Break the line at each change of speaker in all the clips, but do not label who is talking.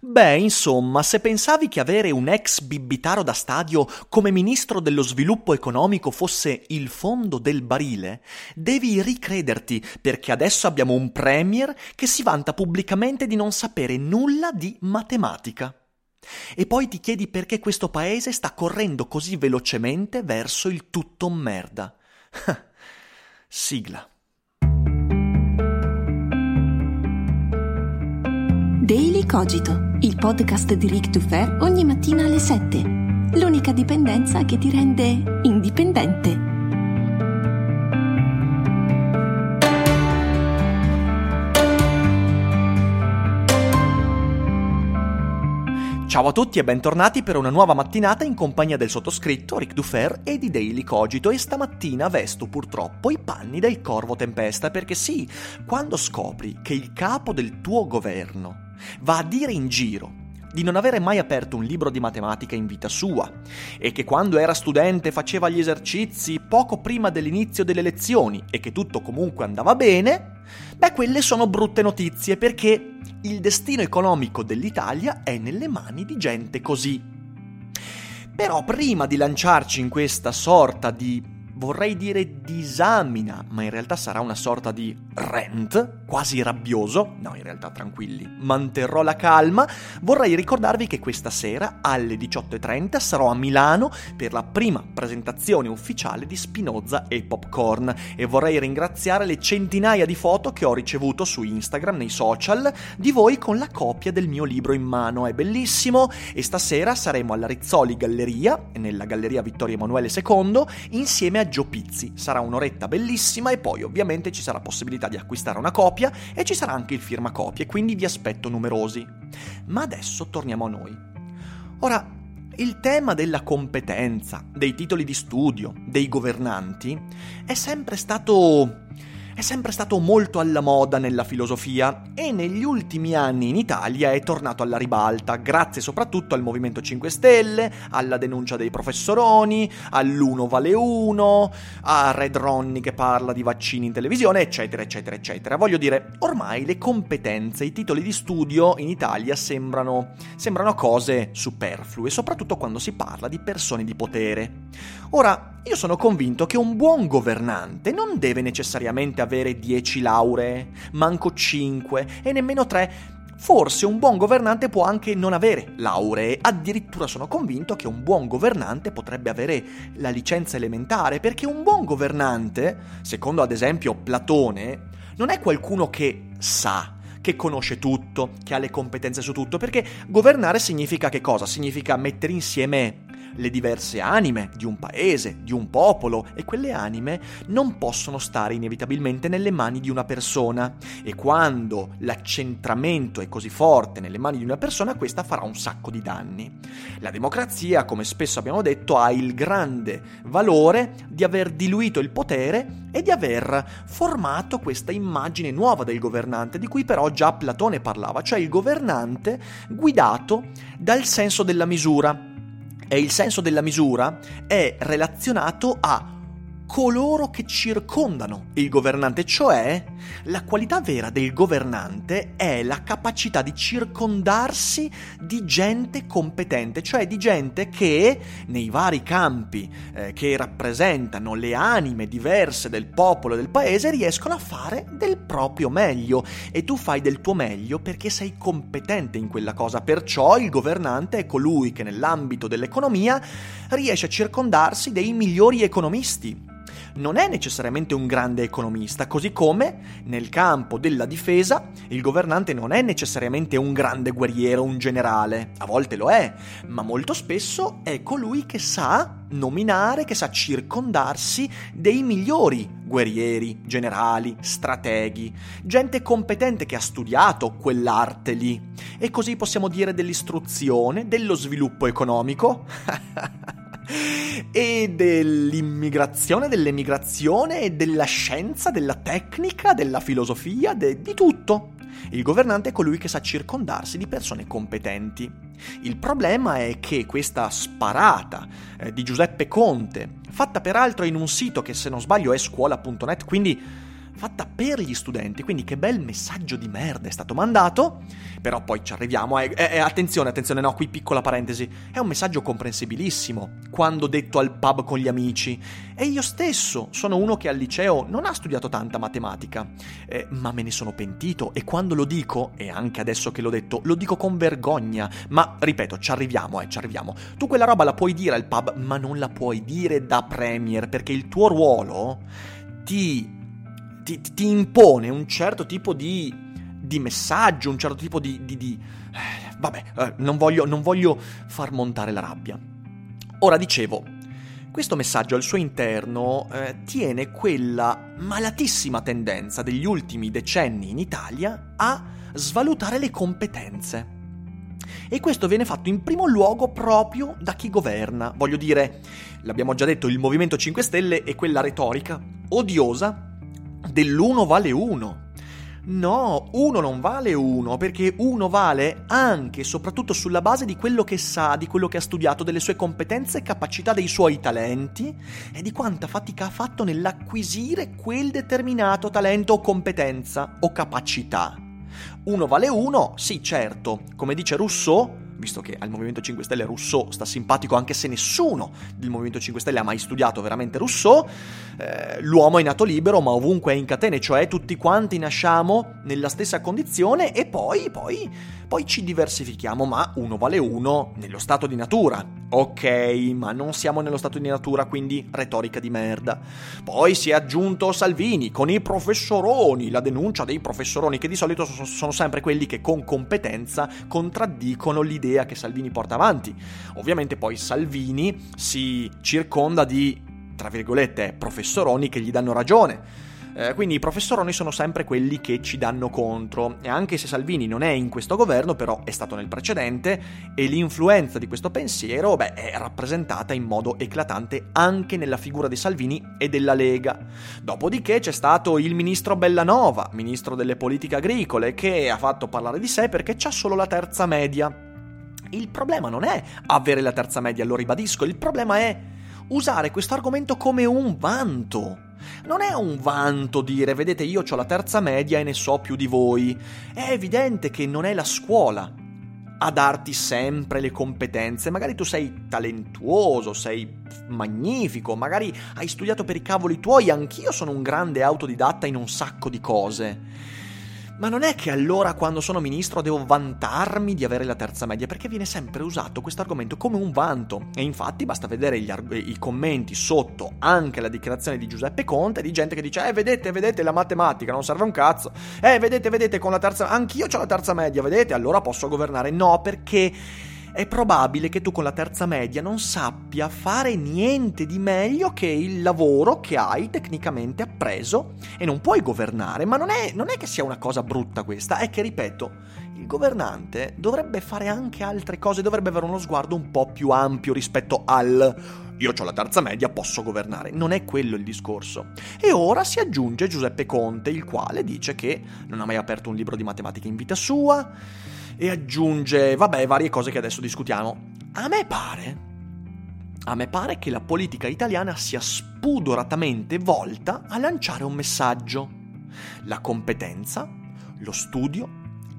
Beh, insomma, se pensavi che avere un ex bibitaro da stadio come ministro dello sviluppo economico fosse il fondo del barile, devi ricrederti, perché adesso abbiamo un premier che si vanta pubblicamente di non sapere nulla di matematica. E poi ti chiedi perché questo paese sta correndo così velocemente verso il tutto merda. Sigla.
Cogito, il podcast di Rick Dufer ogni mattina alle 7. L'unica dipendenza che ti rende indipendente.
Ciao a tutti e bentornati per una nuova mattinata in compagnia del sottoscritto Rick Dufer e di Daily Cogito e stamattina vesto purtroppo i panni del corvo tempesta perché sì, quando scopri che il capo del tuo governo va a dire in giro di non avere mai aperto un libro di matematica in vita sua e che quando era studente faceva gli esercizi poco prima dell'inizio delle lezioni e che tutto comunque andava bene, beh quelle sono brutte notizie perché il destino economico dell'Italia è nelle mani di gente così. Però prima di lanciarci in questa sorta di vorrei dire disamina, ma in realtà sarà una sorta di rent, quasi rabbioso, no in realtà tranquilli, manterrò la calma, vorrei ricordarvi che questa sera alle 18.30 sarò a Milano per la prima presentazione ufficiale di Spinoza e Popcorn. E vorrei ringraziare le centinaia di foto che ho ricevuto su Instagram, nei social, di voi con la copia del mio libro in mano, è bellissimo. E stasera saremo alla Rizzoli Galleria, nella Galleria Vittorio Emanuele II, insieme a Gio Pizzi. Sarà un'oretta bellissima e poi ovviamente ci sarà possibilità di acquistare una copia e ci sarà anche il firmacopie, quindi vi aspetto numerosi. Ma adesso torniamo a noi. Ora, il tema della competenza, dei titoli di studio, dei governanti è sempre stato è sempre stato molto alla moda nella filosofia e negli ultimi anni in Italia è tornato alla ribalta, grazie soprattutto al Movimento 5 Stelle, alla denuncia dei professoroni, all'uno vale uno, a Red Ronnie che parla di vaccini in televisione, eccetera, eccetera, eccetera. Voglio dire, ormai le competenze, i titoli di studio in Italia sembrano, sembrano cose superflue, soprattutto quando si parla di persone di potere. Ora, io sono convinto che un buon governante non deve necessariamente 10 lauree, manco 5 e nemmeno 3. Forse un buon governante può anche non avere lauree, addirittura sono convinto che un buon governante potrebbe avere la licenza elementare, perché un buon governante, secondo ad esempio Platone, non è qualcuno che sa, che conosce tutto, che ha le competenze su tutto, perché governare significa che cosa? Significa mettere insieme le diverse anime di un paese, di un popolo, e quelle anime non possono stare inevitabilmente nelle mani di una persona. E quando l'accentramento è così forte nelle mani di una persona, questa farà un sacco di danni. La democrazia, come spesso abbiamo detto, ha il grande valore di aver diluito il potere e di aver formato questa immagine nuova del governante, di cui però già Platone parlava, cioè il governante guidato dal senso della misura e il senso della misura è relazionato a coloro che circondano il governante, cioè la qualità vera del governante è la capacità di circondarsi di gente competente, cioè di gente che nei vari campi eh, che rappresentano le anime diverse del popolo e del paese riescono a fare del proprio meglio. E tu fai del tuo meglio perché sei competente in quella cosa, perciò il governante è colui che nell'ambito dell'economia riesce a circondarsi dei migliori economisti non è necessariamente un grande economista, così come nel campo della difesa il governante non è necessariamente un grande guerriero, un generale, a volte lo è, ma molto spesso è colui che sa nominare, che sa circondarsi dei migliori guerrieri, generali, strateghi, gente competente che ha studiato quell'arte lì. E così possiamo dire dell'istruzione, dello sviluppo economico. e dell'immigrazione, dell'emigrazione e della scienza, della tecnica, della filosofia, de- di tutto. Il governante è colui che sa circondarsi di persone competenti. Il problema è che questa sparata eh, di Giuseppe Conte, fatta peraltro in un sito che se non sbaglio è scuola.net, quindi fatta per gli studenti, quindi che bel messaggio di merda è stato mandato, però poi ci arriviamo, eh, eh, attenzione, attenzione, no, qui piccola parentesi, è un messaggio comprensibilissimo, quando detto al pub con gli amici, e io stesso sono uno che al liceo non ha studiato tanta matematica, eh, ma me ne sono pentito e quando lo dico, e anche adesso che l'ho detto, lo dico con vergogna, ma ripeto, ci arriviamo, eh, ci arriviamo, tu quella roba la puoi dire al pub, ma non la puoi dire da premier, perché il tuo ruolo ti ti, ti impone un certo tipo di, di, messaggio, un certo tipo di... di, di eh, vabbè, eh, non, voglio, non voglio far montare la rabbia. Ora dicevo, questo messaggio al suo interno eh, tiene quella malatissima tendenza degli ultimi decenni in Italia a svalutare le competenze. E questo viene fatto in primo luogo proprio da chi governa. Voglio dire, l'abbiamo già detto, il Movimento 5 Stelle è quella retorica odiosa dell'uno vale uno. No, uno non vale uno, perché uno vale anche e soprattutto sulla base di quello che sa, di quello che ha studiato, delle sue competenze e capacità, dei suoi talenti e di quanta fatica ha fatto nell'acquisire quel determinato talento o competenza o capacità. Uno vale uno, sì certo, come dice Rousseau, visto che al Movimento 5 Stelle Rousseau sta simpatico anche se nessuno del Movimento 5 Stelle ha mai studiato veramente Rousseau, eh, l'uomo è nato libero ma ovunque è in catene, cioè tutti quanti nasciamo nella stessa condizione e poi, poi, poi ci diversifichiamo, ma uno vale uno nello stato di natura. Ok, ma non siamo nello stato di natura, quindi retorica di merda. Poi si è aggiunto Salvini con i professoroni, la denuncia dei professoroni, che di solito sono sempre quelli che con competenza contraddicono l'idea che Salvini porta avanti. Ovviamente poi Salvini si circonda di, tra virgolette, professoroni che gli danno ragione eh, quindi i professoroni sono sempre quelli che ci danno contro. E anche se Salvini non è in questo governo, però è stato nel precedente, e l'influenza di questo pensiero beh, è rappresentata in modo eclatante anche nella figura di Salvini e della Lega. Dopodiché c'è stato il ministro Bellanova, ministro delle politiche agricole, che ha fatto parlare di sé perché c'ha solo la terza media. Il problema non è avere la terza media, lo ribadisco, il problema è usare questo argomento come un vanto. Non è un vanto dire, vedete, io ho la terza media e ne so più di voi. È evidente che non è la scuola a darti sempre le competenze. Magari tu sei talentuoso, sei magnifico, magari hai studiato per i cavoli tuoi, anch'io sono un grande autodidatta in un sacco di cose. Ma non è che allora quando sono ministro devo vantarmi di avere la terza media, perché viene sempre usato questo argomento come un vanto. E infatti basta vedere arg- i commenti sotto anche la dichiarazione di Giuseppe Conte di gente che dice "Eh, vedete, vedete la matematica non serve un cazzo. Eh, vedete, vedete con la terza anch'io ho la terza media, vedete? Allora posso governare". No, perché è probabile che tu con la terza media non sappia fare niente di meglio che il lavoro che hai tecnicamente appreso e non puoi governare, ma non è, non è che sia una cosa brutta questa, è che, ripeto, il governante dovrebbe fare anche altre cose, dovrebbe avere uno sguardo un po' più ampio rispetto al io ho la terza media, posso governare. Non è quello il discorso. E ora si aggiunge Giuseppe Conte, il quale dice che non ha mai aperto un libro di matematica in vita sua e aggiunge, vabbè, varie cose che adesso discutiamo. A me pare a me pare che la politica italiana sia spudoratamente volta a lanciare un messaggio. La competenza, lo studio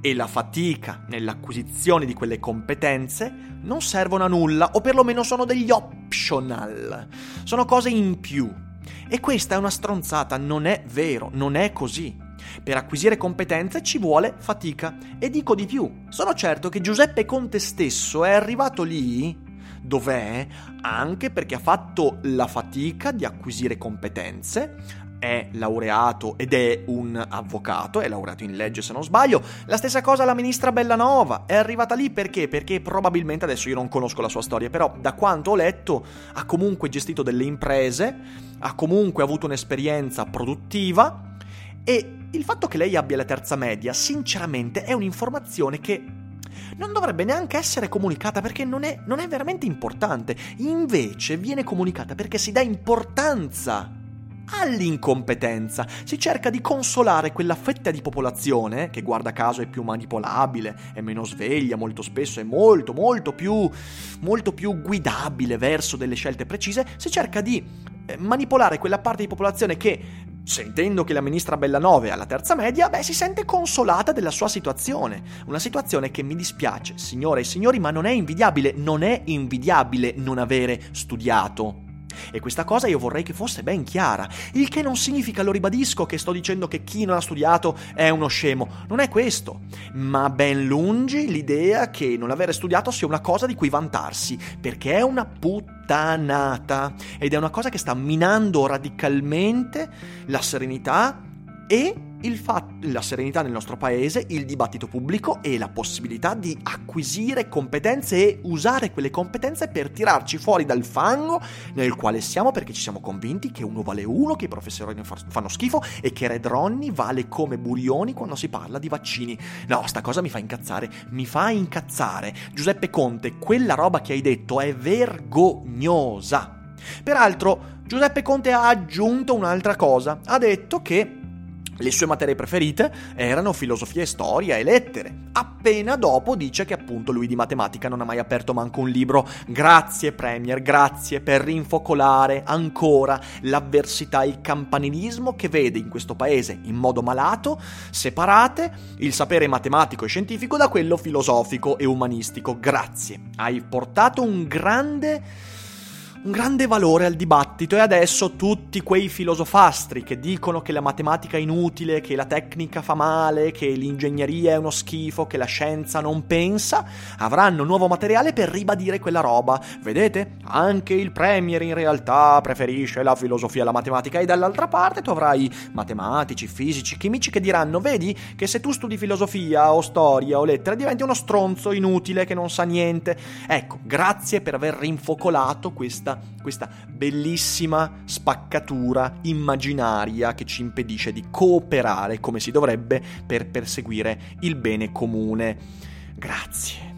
e la fatica nell'acquisizione di quelle competenze non servono a nulla o perlomeno sono degli optional. Sono cose in più. E questa è una stronzata, non è vero, non è così. Per acquisire competenze ci vuole fatica. E dico di più, sono certo che Giuseppe Conte stesso è arrivato lì dov'è? Anche perché ha fatto la fatica di acquisire competenze, è laureato ed è un avvocato, è laureato in legge se non sbaglio. La stessa cosa la ministra Bellanova, è arrivata lì perché? Perché probabilmente, adesso io non conosco la sua storia, però da quanto ho letto ha comunque gestito delle imprese, ha comunque avuto un'esperienza produttiva e il fatto che lei abbia la terza media, sinceramente, è un'informazione che non dovrebbe neanche essere comunicata perché non è, non è veramente importante. Invece viene comunicata perché si dà importanza all'incompetenza. Si cerca di consolare quella fetta di popolazione, che guarda caso è più manipolabile, è meno sveglia molto spesso, è molto, molto più, molto più guidabile verso delle scelte precise, si cerca di eh, manipolare quella parte di popolazione che Sentendo che la ministra Bellanove ha la terza media, beh, si sente consolata della sua situazione. Una situazione che mi dispiace, signore e signori, ma non è invidiabile. Non è invidiabile non avere studiato. E questa cosa io vorrei che fosse ben chiara, il che non significa, lo ribadisco, che sto dicendo che chi non ha studiato è uno scemo, non è questo, ma ben lungi l'idea che non avere studiato sia una cosa di cui vantarsi, perché è una puttanata ed è una cosa che sta minando radicalmente la serenità e Fatto, la serenità nel nostro paese, il dibattito pubblico e la possibilità di acquisire competenze e usare quelle competenze per tirarci fuori dal fango nel quale siamo perché ci siamo convinti che uno vale uno, che i professori fanno schifo e che Red Ronnie vale come Burioni quando si parla di vaccini. No, sta cosa mi fa incazzare, mi fa incazzare. Giuseppe Conte, quella roba che hai detto è vergognosa. Peraltro, Giuseppe Conte ha aggiunto un'altra cosa, ha detto che le sue materie preferite erano filosofia e storia e lettere. Appena dopo dice che appunto lui di matematica non ha mai aperto manco un libro. Grazie Premier, grazie per rinfocolare ancora l'avversità e il campanilismo che vede in questo paese in modo malato separate il sapere matematico e scientifico da quello filosofico e umanistico. Grazie. Hai portato un grande un grande valore al dibattito e adesso tutti quei filosofastri che dicono che la matematica è inutile, che la tecnica fa male, che l'ingegneria è uno schifo, che la scienza non pensa, avranno nuovo materiale per ribadire quella roba. Vedete? Anche il Premier in realtà preferisce la filosofia alla matematica e dall'altra parte tu avrai matematici, fisici, chimici che diranno vedi che se tu studi filosofia o storia o lettere diventi uno stronzo inutile che non sa niente. Ecco, grazie per aver rinfocolato questa questa, bellissima spaccatura immaginaria che ci impedisce di cooperare come si dovrebbe per perseguire il bene comune. Grazie.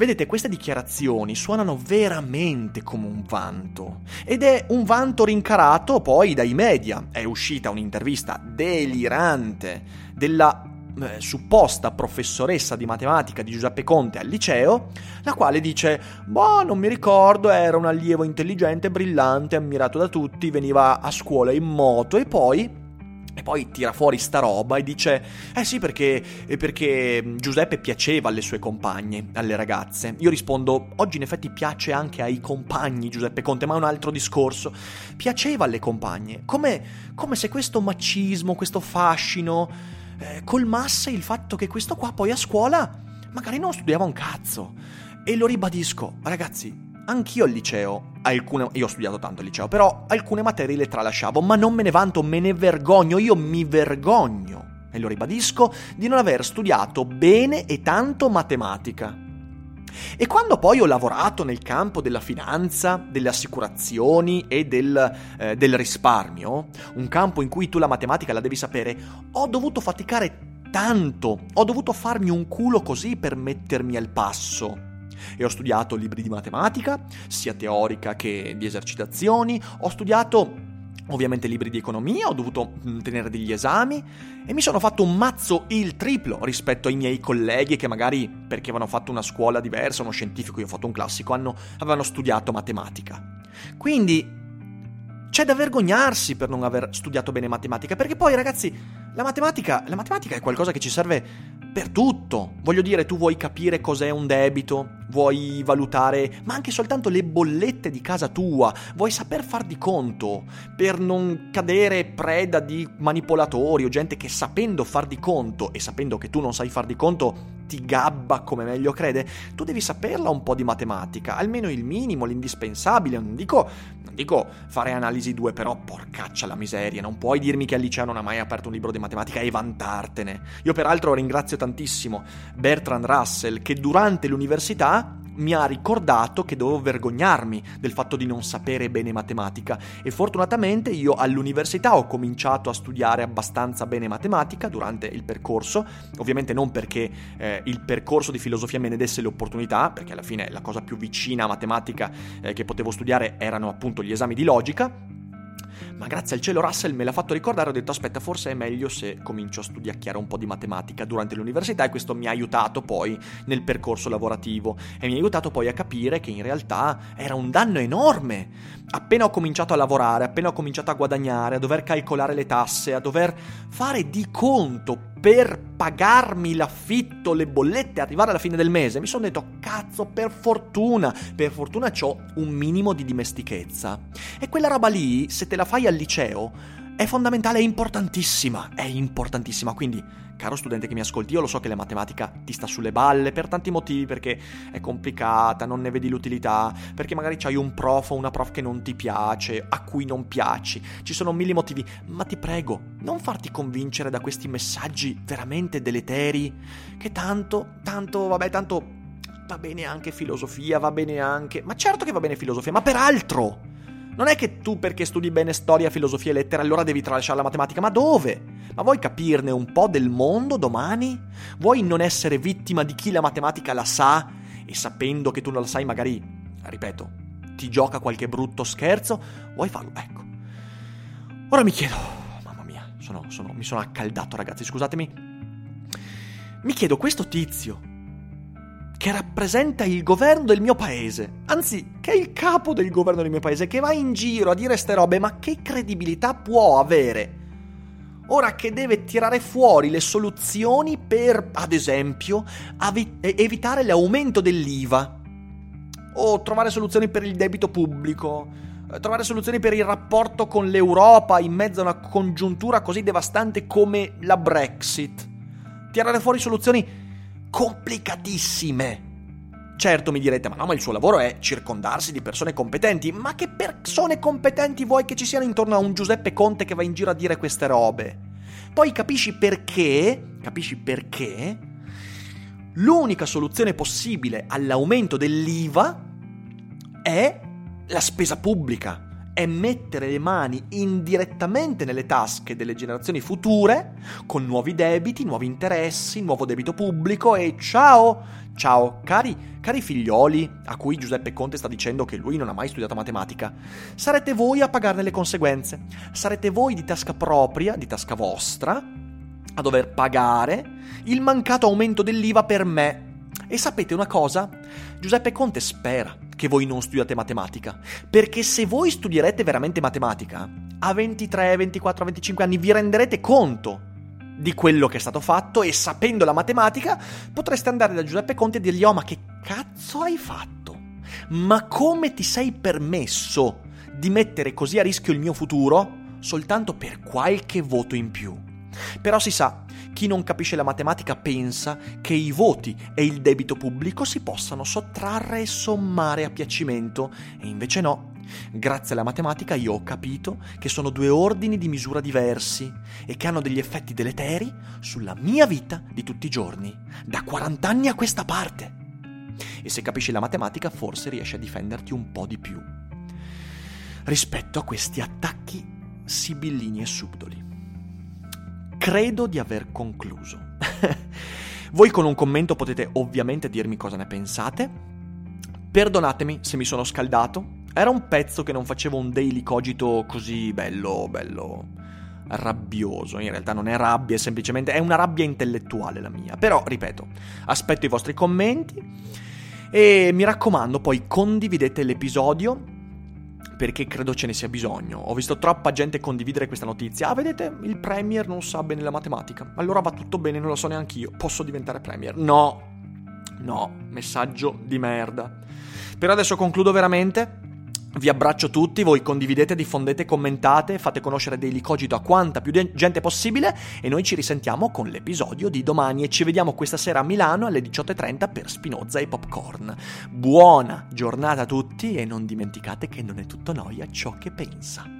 Vedete, queste dichiarazioni suonano veramente come un vanto. Ed è un vanto rincarato poi dai media. È uscita un'intervista delirante della eh, supposta professoressa di matematica di Giuseppe Conte al liceo, la quale dice: Boh, non mi ricordo, era un allievo intelligente, brillante, ammirato da tutti, veniva a scuola in moto e poi. E poi tira fuori sta roba e dice: Eh sì, perché, perché Giuseppe piaceva alle sue compagne, alle ragazze. Io rispondo: Oggi in effetti piace anche ai compagni Giuseppe Conte, ma è un altro discorso. Piaceva alle compagne, come, come se questo macismo, questo fascino eh, colmasse il fatto che questo qua poi a scuola magari non studiava un cazzo. E lo ribadisco, ragazzi, anch'io al liceo, alcune, io ho studiato tanto al liceo, però alcune materie le tralasciavo, ma non me ne vanto, me ne vergogno, io mi vergogno, e lo ribadisco, di non aver studiato bene e tanto matematica. E quando poi ho lavorato nel campo della finanza, delle assicurazioni e del, eh, del risparmio, un campo in cui tu la matematica la devi sapere, ho dovuto faticare tanto, ho dovuto farmi un culo così per mettermi al passo. E ho studiato libri di matematica, sia teorica che di esercitazioni, ho studiato ovviamente libri di economia, ho dovuto mm, tenere degli esami e mi sono fatto un mazzo il triplo rispetto ai miei colleghi che magari perché avevano fatto una scuola diversa, uno scientifico, io ho fatto un classico, hanno, avevano studiato matematica. Quindi c'è da vergognarsi per non aver studiato bene matematica, perché poi ragazzi, la matematica, la matematica è qualcosa che ci serve per tutto. Voglio dire, tu vuoi capire cos'è un debito, vuoi valutare, ma anche soltanto le bollette di casa tua, vuoi saper far di conto per non cadere preda di manipolatori o gente che sapendo far di conto e sapendo che tu non sai far di conto ti gabba come meglio crede, tu devi saperla un po' di matematica, almeno il minimo, l'indispensabile. Non dico, non dico fare analisi 2, però porcaccia la miseria, non puoi dirmi che al liceo non hai mai aperto un libro di matematica e vantartene. Io peraltro ringrazio tantissimo Bertrand Russell che durante l'università mi ha ricordato che dovevo vergognarmi del fatto di non sapere bene matematica. E fortunatamente io all'università ho cominciato a studiare abbastanza bene matematica durante il percorso, ovviamente non perché eh, il percorso di filosofia me ne desse l'opportunità, perché alla fine la cosa più vicina a matematica eh, che potevo studiare erano appunto gli esami di logica, ma grazie al cielo Russell me l'ha fatto ricordare, ho detto aspetta forse è meglio se comincio a studiare un po' di matematica durante l'università e questo mi ha aiutato poi nel percorso lavorativo e mi ha aiutato poi a capire che in realtà era un danno enorme. Appena ho cominciato a lavorare, appena ho cominciato a guadagnare, a dover calcolare le tasse, a dover fare di conto per pagarmi l'affitto, le bollette, arrivare alla fine del mese, mi sono detto, cazzo, per fortuna, per fortuna ho un minimo di dimestichezza. E quella roba lì, se te la fai al liceo, è fondamentale, è importantissima, è importantissima, quindi Caro studente che mi ascolti, io lo so che la matematica ti sta sulle balle per tanti motivi, perché è complicata, non ne vedi l'utilità, perché magari c'hai un prof o una prof che non ti piace, a cui non piaci, ci sono mille motivi, ma ti prego, non farti convincere da questi messaggi veramente deleteri, che tanto, tanto, vabbè, tanto va bene anche filosofia, va bene anche... Ma certo che va bene filosofia, ma per altro! Non è che tu perché studi bene storia, filosofia e lettere allora devi tralasciare la matematica, ma dove? Ma vuoi capirne un po' del mondo domani? Vuoi non essere vittima di chi la matematica la sa e sapendo che tu non la sai magari, ripeto, ti gioca qualche brutto scherzo? Vuoi farlo? Ecco. Ora mi chiedo, mamma mia, sono, sono, mi sono accaldato ragazzi, scusatemi. Mi chiedo, questo tizio che rappresenta il governo del mio paese, anzi, che è il capo del governo del mio paese, che va in giro a dire ste robe, ma che credibilità può avere? Ora che deve tirare fuori le soluzioni per, ad esempio, avi- evitare l'aumento dell'IVA, o trovare soluzioni per il debito pubblico, eh, trovare soluzioni per il rapporto con l'Europa in mezzo a una congiuntura così devastante come la Brexit. Tirare fuori soluzioni complicatissime. Certo mi direte, ma no, ma il suo lavoro è circondarsi di persone competenti. Ma che persone competenti vuoi che ci siano intorno a un Giuseppe Conte che va in giro a dire queste robe? Poi capisci perché, capisci perché l'unica soluzione possibile all'aumento dell'IVA è la spesa pubblica è mettere le mani indirettamente nelle tasche delle generazioni future con nuovi debiti, nuovi interessi, nuovo debito pubblico e ciao, ciao, cari, cari figlioli a cui Giuseppe Conte sta dicendo che lui non ha mai studiato matematica, sarete voi a pagarne le conseguenze, sarete voi di tasca propria, di tasca vostra, a dover pagare il mancato aumento dell'IVA per me. E sapete una cosa? Giuseppe Conte spera che voi non studiate matematica. Perché se voi studierete veramente matematica, a 23, 24, 25 anni vi renderete conto di quello che è stato fatto e sapendo la matematica potreste andare da Giuseppe Conte e dirgli oh ma che cazzo hai fatto? Ma come ti sei permesso di mettere così a rischio il mio futuro soltanto per qualche voto in più? Però si sa, chi non capisce la matematica pensa che i voti e il debito pubblico si possano sottrarre e sommare a piacimento, e invece no. Grazie alla matematica io ho capito che sono due ordini di misura diversi e che hanno degli effetti deleteri sulla mia vita di tutti i giorni, da 40 anni a questa parte. E se capisci la matematica forse riesci a difenderti un po' di più rispetto a questi attacchi sibillini e subdoli credo di aver concluso. Voi con un commento potete ovviamente dirmi cosa ne pensate. Perdonatemi se mi sono scaldato. Era un pezzo che non facevo un daily cogito così bello, bello rabbioso. In realtà non è rabbia, è semplicemente è una rabbia intellettuale la mia. Però, ripeto, aspetto i vostri commenti e mi raccomando, poi condividete l'episodio perché credo ce ne sia bisogno. Ho visto troppa gente condividere questa notizia. Ah, vedete, il Premier non sa bene la matematica. Allora va tutto bene, non lo so neanche io. Posso diventare Premier? No. No, messaggio di merda. Per adesso concludo veramente. Vi abbraccio tutti, voi condividete, diffondete, commentate, fate conoscere Daily Cogito a quanta più gente possibile e noi ci risentiamo con l'episodio di domani e ci vediamo questa sera a Milano alle 18.30 per Spinoza e Popcorn. Buona giornata a tutti e non dimenticate che non è tutto noia ciò che pensa.